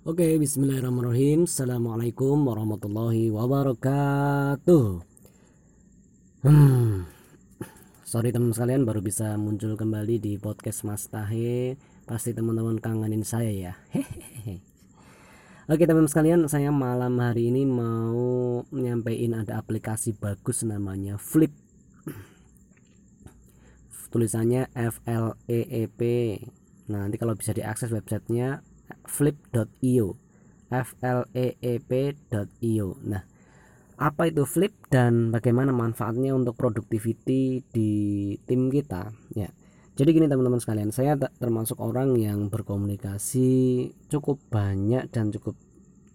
Oke, bismillahirrahmanirrahim. Assalamualaikum warahmatullahi wabarakatuh. Hmm, sorry teman sekalian baru bisa muncul kembali di podcast Mas Tahe. Pasti teman-teman kangenin saya ya. Oke teman sekalian, saya malam hari ini mau menyampaikan ada aplikasi bagus namanya Flip. Tulisannya F L E E P. Nah, nanti kalau bisa diakses websitenya flip.io fleep.io nah apa itu flip dan bagaimana manfaatnya untuk productivity di tim kita? Ya jadi gini teman-teman sekalian. Saya termasuk orang yang berkomunikasi cukup banyak dan cukup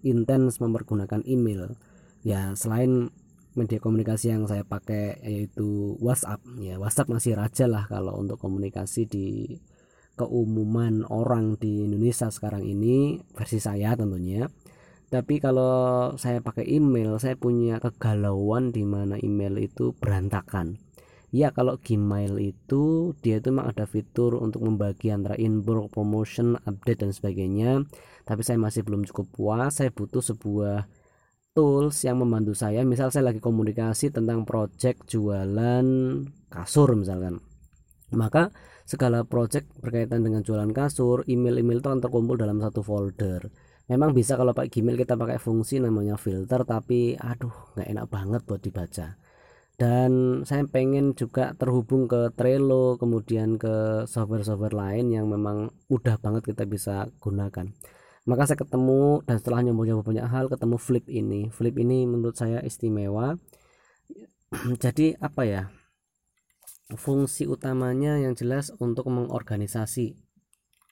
intens mempergunakan email. Ya selain media komunikasi yang saya pakai yaitu WhatsApp. Ya WhatsApp masih raja lah kalau untuk komunikasi di keumuman orang di Indonesia sekarang ini versi saya tentunya. Tapi kalau saya pakai email saya punya kegalauan di mana email itu berantakan. Ya kalau Gmail itu dia itu memang ada fitur untuk membagi antara inbox promotion update dan sebagainya. Tapi saya masih belum cukup puas saya butuh sebuah tools yang membantu saya. Misal saya lagi komunikasi tentang project jualan kasur misalkan maka segala project berkaitan dengan jualan kasur email-email itu akan terkumpul dalam satu folder. Memang bisa kalau pakai Gmail kita pakai fungsi namanya filter tapi aduh nggak enak banget buat dibaca. Dan saya pengen juga terhubung ke Trello kemudian ke software-software lain yang memang mudah banget kita bisa gunakan. Maka saya ketemu dan setelah nyoba-nyoba banyak hal ketemu Flip ini. Flip ini menurut saya istimewa. Jadi apa ya fungsi utamanya yang jelas untuk mengorganisasi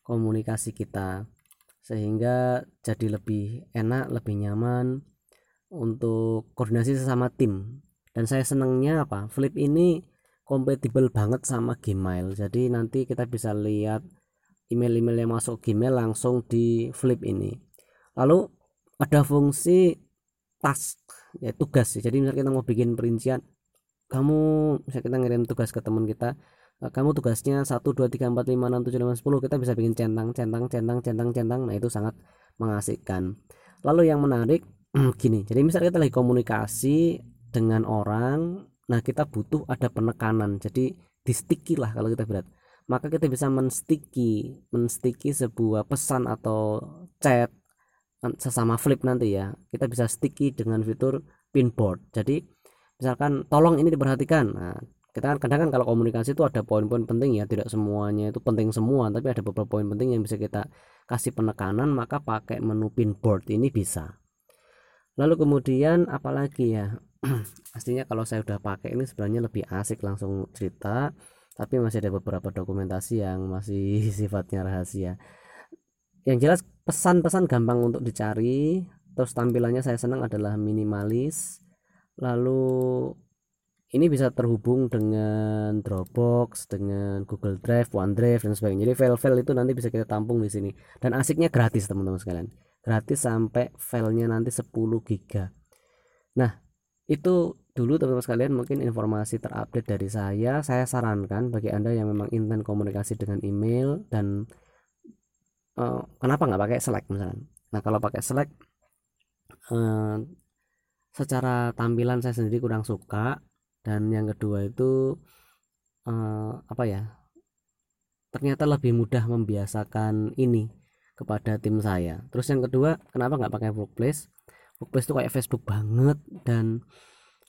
komunikasi kita sehingga jadi lebih enak, lebih nyaman untuk koordinasi sesama tim. Dan saya senangnya apa? Flip ini kompatibel banget sama Gmail. Jadi nanti kita bisa lihat email-email yang masuk Gmail langsung di Flip ini. Lalu ada fungsi task ya tugas jadi misalnya kita mau bikin perincian kamu bisa kita ngirim tugas ke teman kita eh, kamu tugasnya 1 2 3 4 5 6 7 8 10 kita bisa bikin centang centang centang centang centang. Nah itu sangat mengasihkan lalu yang menarik gini jadi misalnya kita lagi komunikasi dengan orang nah kita butuh ada penekanan. Jadi di sticky lah kalau kita berat. Maka kita bisa mensticky mensticky sebuah pesan atau chat sesama flip nanti ya. Kita bisa sticky dengan fitur pinboard. Jadi misalkan tolong ini diperhatikan. Nah kita kan kadang kan kalau komunikasi itu ada poin-poin penting ya. Tidak semuanya itu penting semua tapi ada beberapa poin penting yang bisa kita kasih penekanan maka pakai menu pinboard ini bisa. Lalu kemudian apalagi ya? Pastinya kalau saya udah pakai ini sebenarnya lebih asik langsung cerita tapi masih ada beberapa dokumentasi yang masih sifatnya rahasia. Yang jelas pesan-pesan gampang untuk dicari terus tampilannya saya senang adalah minimalis lalu ini bisa terhubung dengan Dropbox, dengan Google Drive, OneDrive dan sebagainya. Jadi file-file itu nanti bisa kita tampung di sini. Dan asiknya gratis teman-teman sekalian. Gratis sampai filenya nanti 10 giga. Nah, itu dulu teman-teman sekalian mungkin informasi terupdate dari saya. Saya sarankan bagi Anda yang memang intens komunikasi dengan email dan uh, kenapa nggak pakai Slack misalnya. Nah, kalau pakai Slack uh, secara tampilan saya sendiri kurang suka. Dan yang kedua itu eh, apa ya ternyata lebih mudah membiasakan ini kepada tim saya. Terus yang kedua kenapa nggak pakai workplace? Workplace itu kayak Facebook banget dan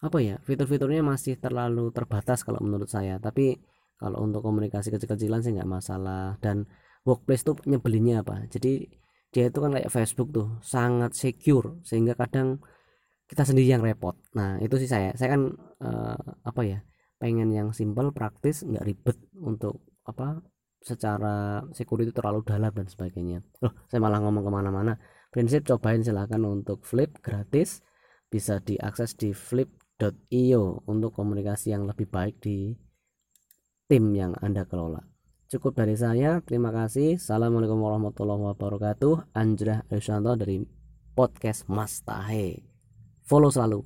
apa ya fitur-fiturnya masih terlalu terbatas kalau menurut saya. Tapi kalau untuk komunikasi kecil-kecilan sih nggak masalah. Dan workplace tuh nyebelinnya apa? Jadi dia itu kan kayak Facebook tuh sangat secure. Sehingga kadang kita sendiri yang repot. Nah itu sih saya. Saya kan uh, apa ya pengen yang simple praktis nggak ribet untuk apa secara security terlalu dalam dan sebagainya. Loh saya malah ngomong ke mana-mana. Prinsip cobain silahkan untuk flip gratis. Bisa diakses di flip.io untuk komunikasi yang lebih baik di tim yang anda kelola. Cukup dari saya. Terima kasih. Assalamualaikum warahmatullahi wabarakatuh. Anjrah Ayusanto dari podcast Mas Tahe follow selalu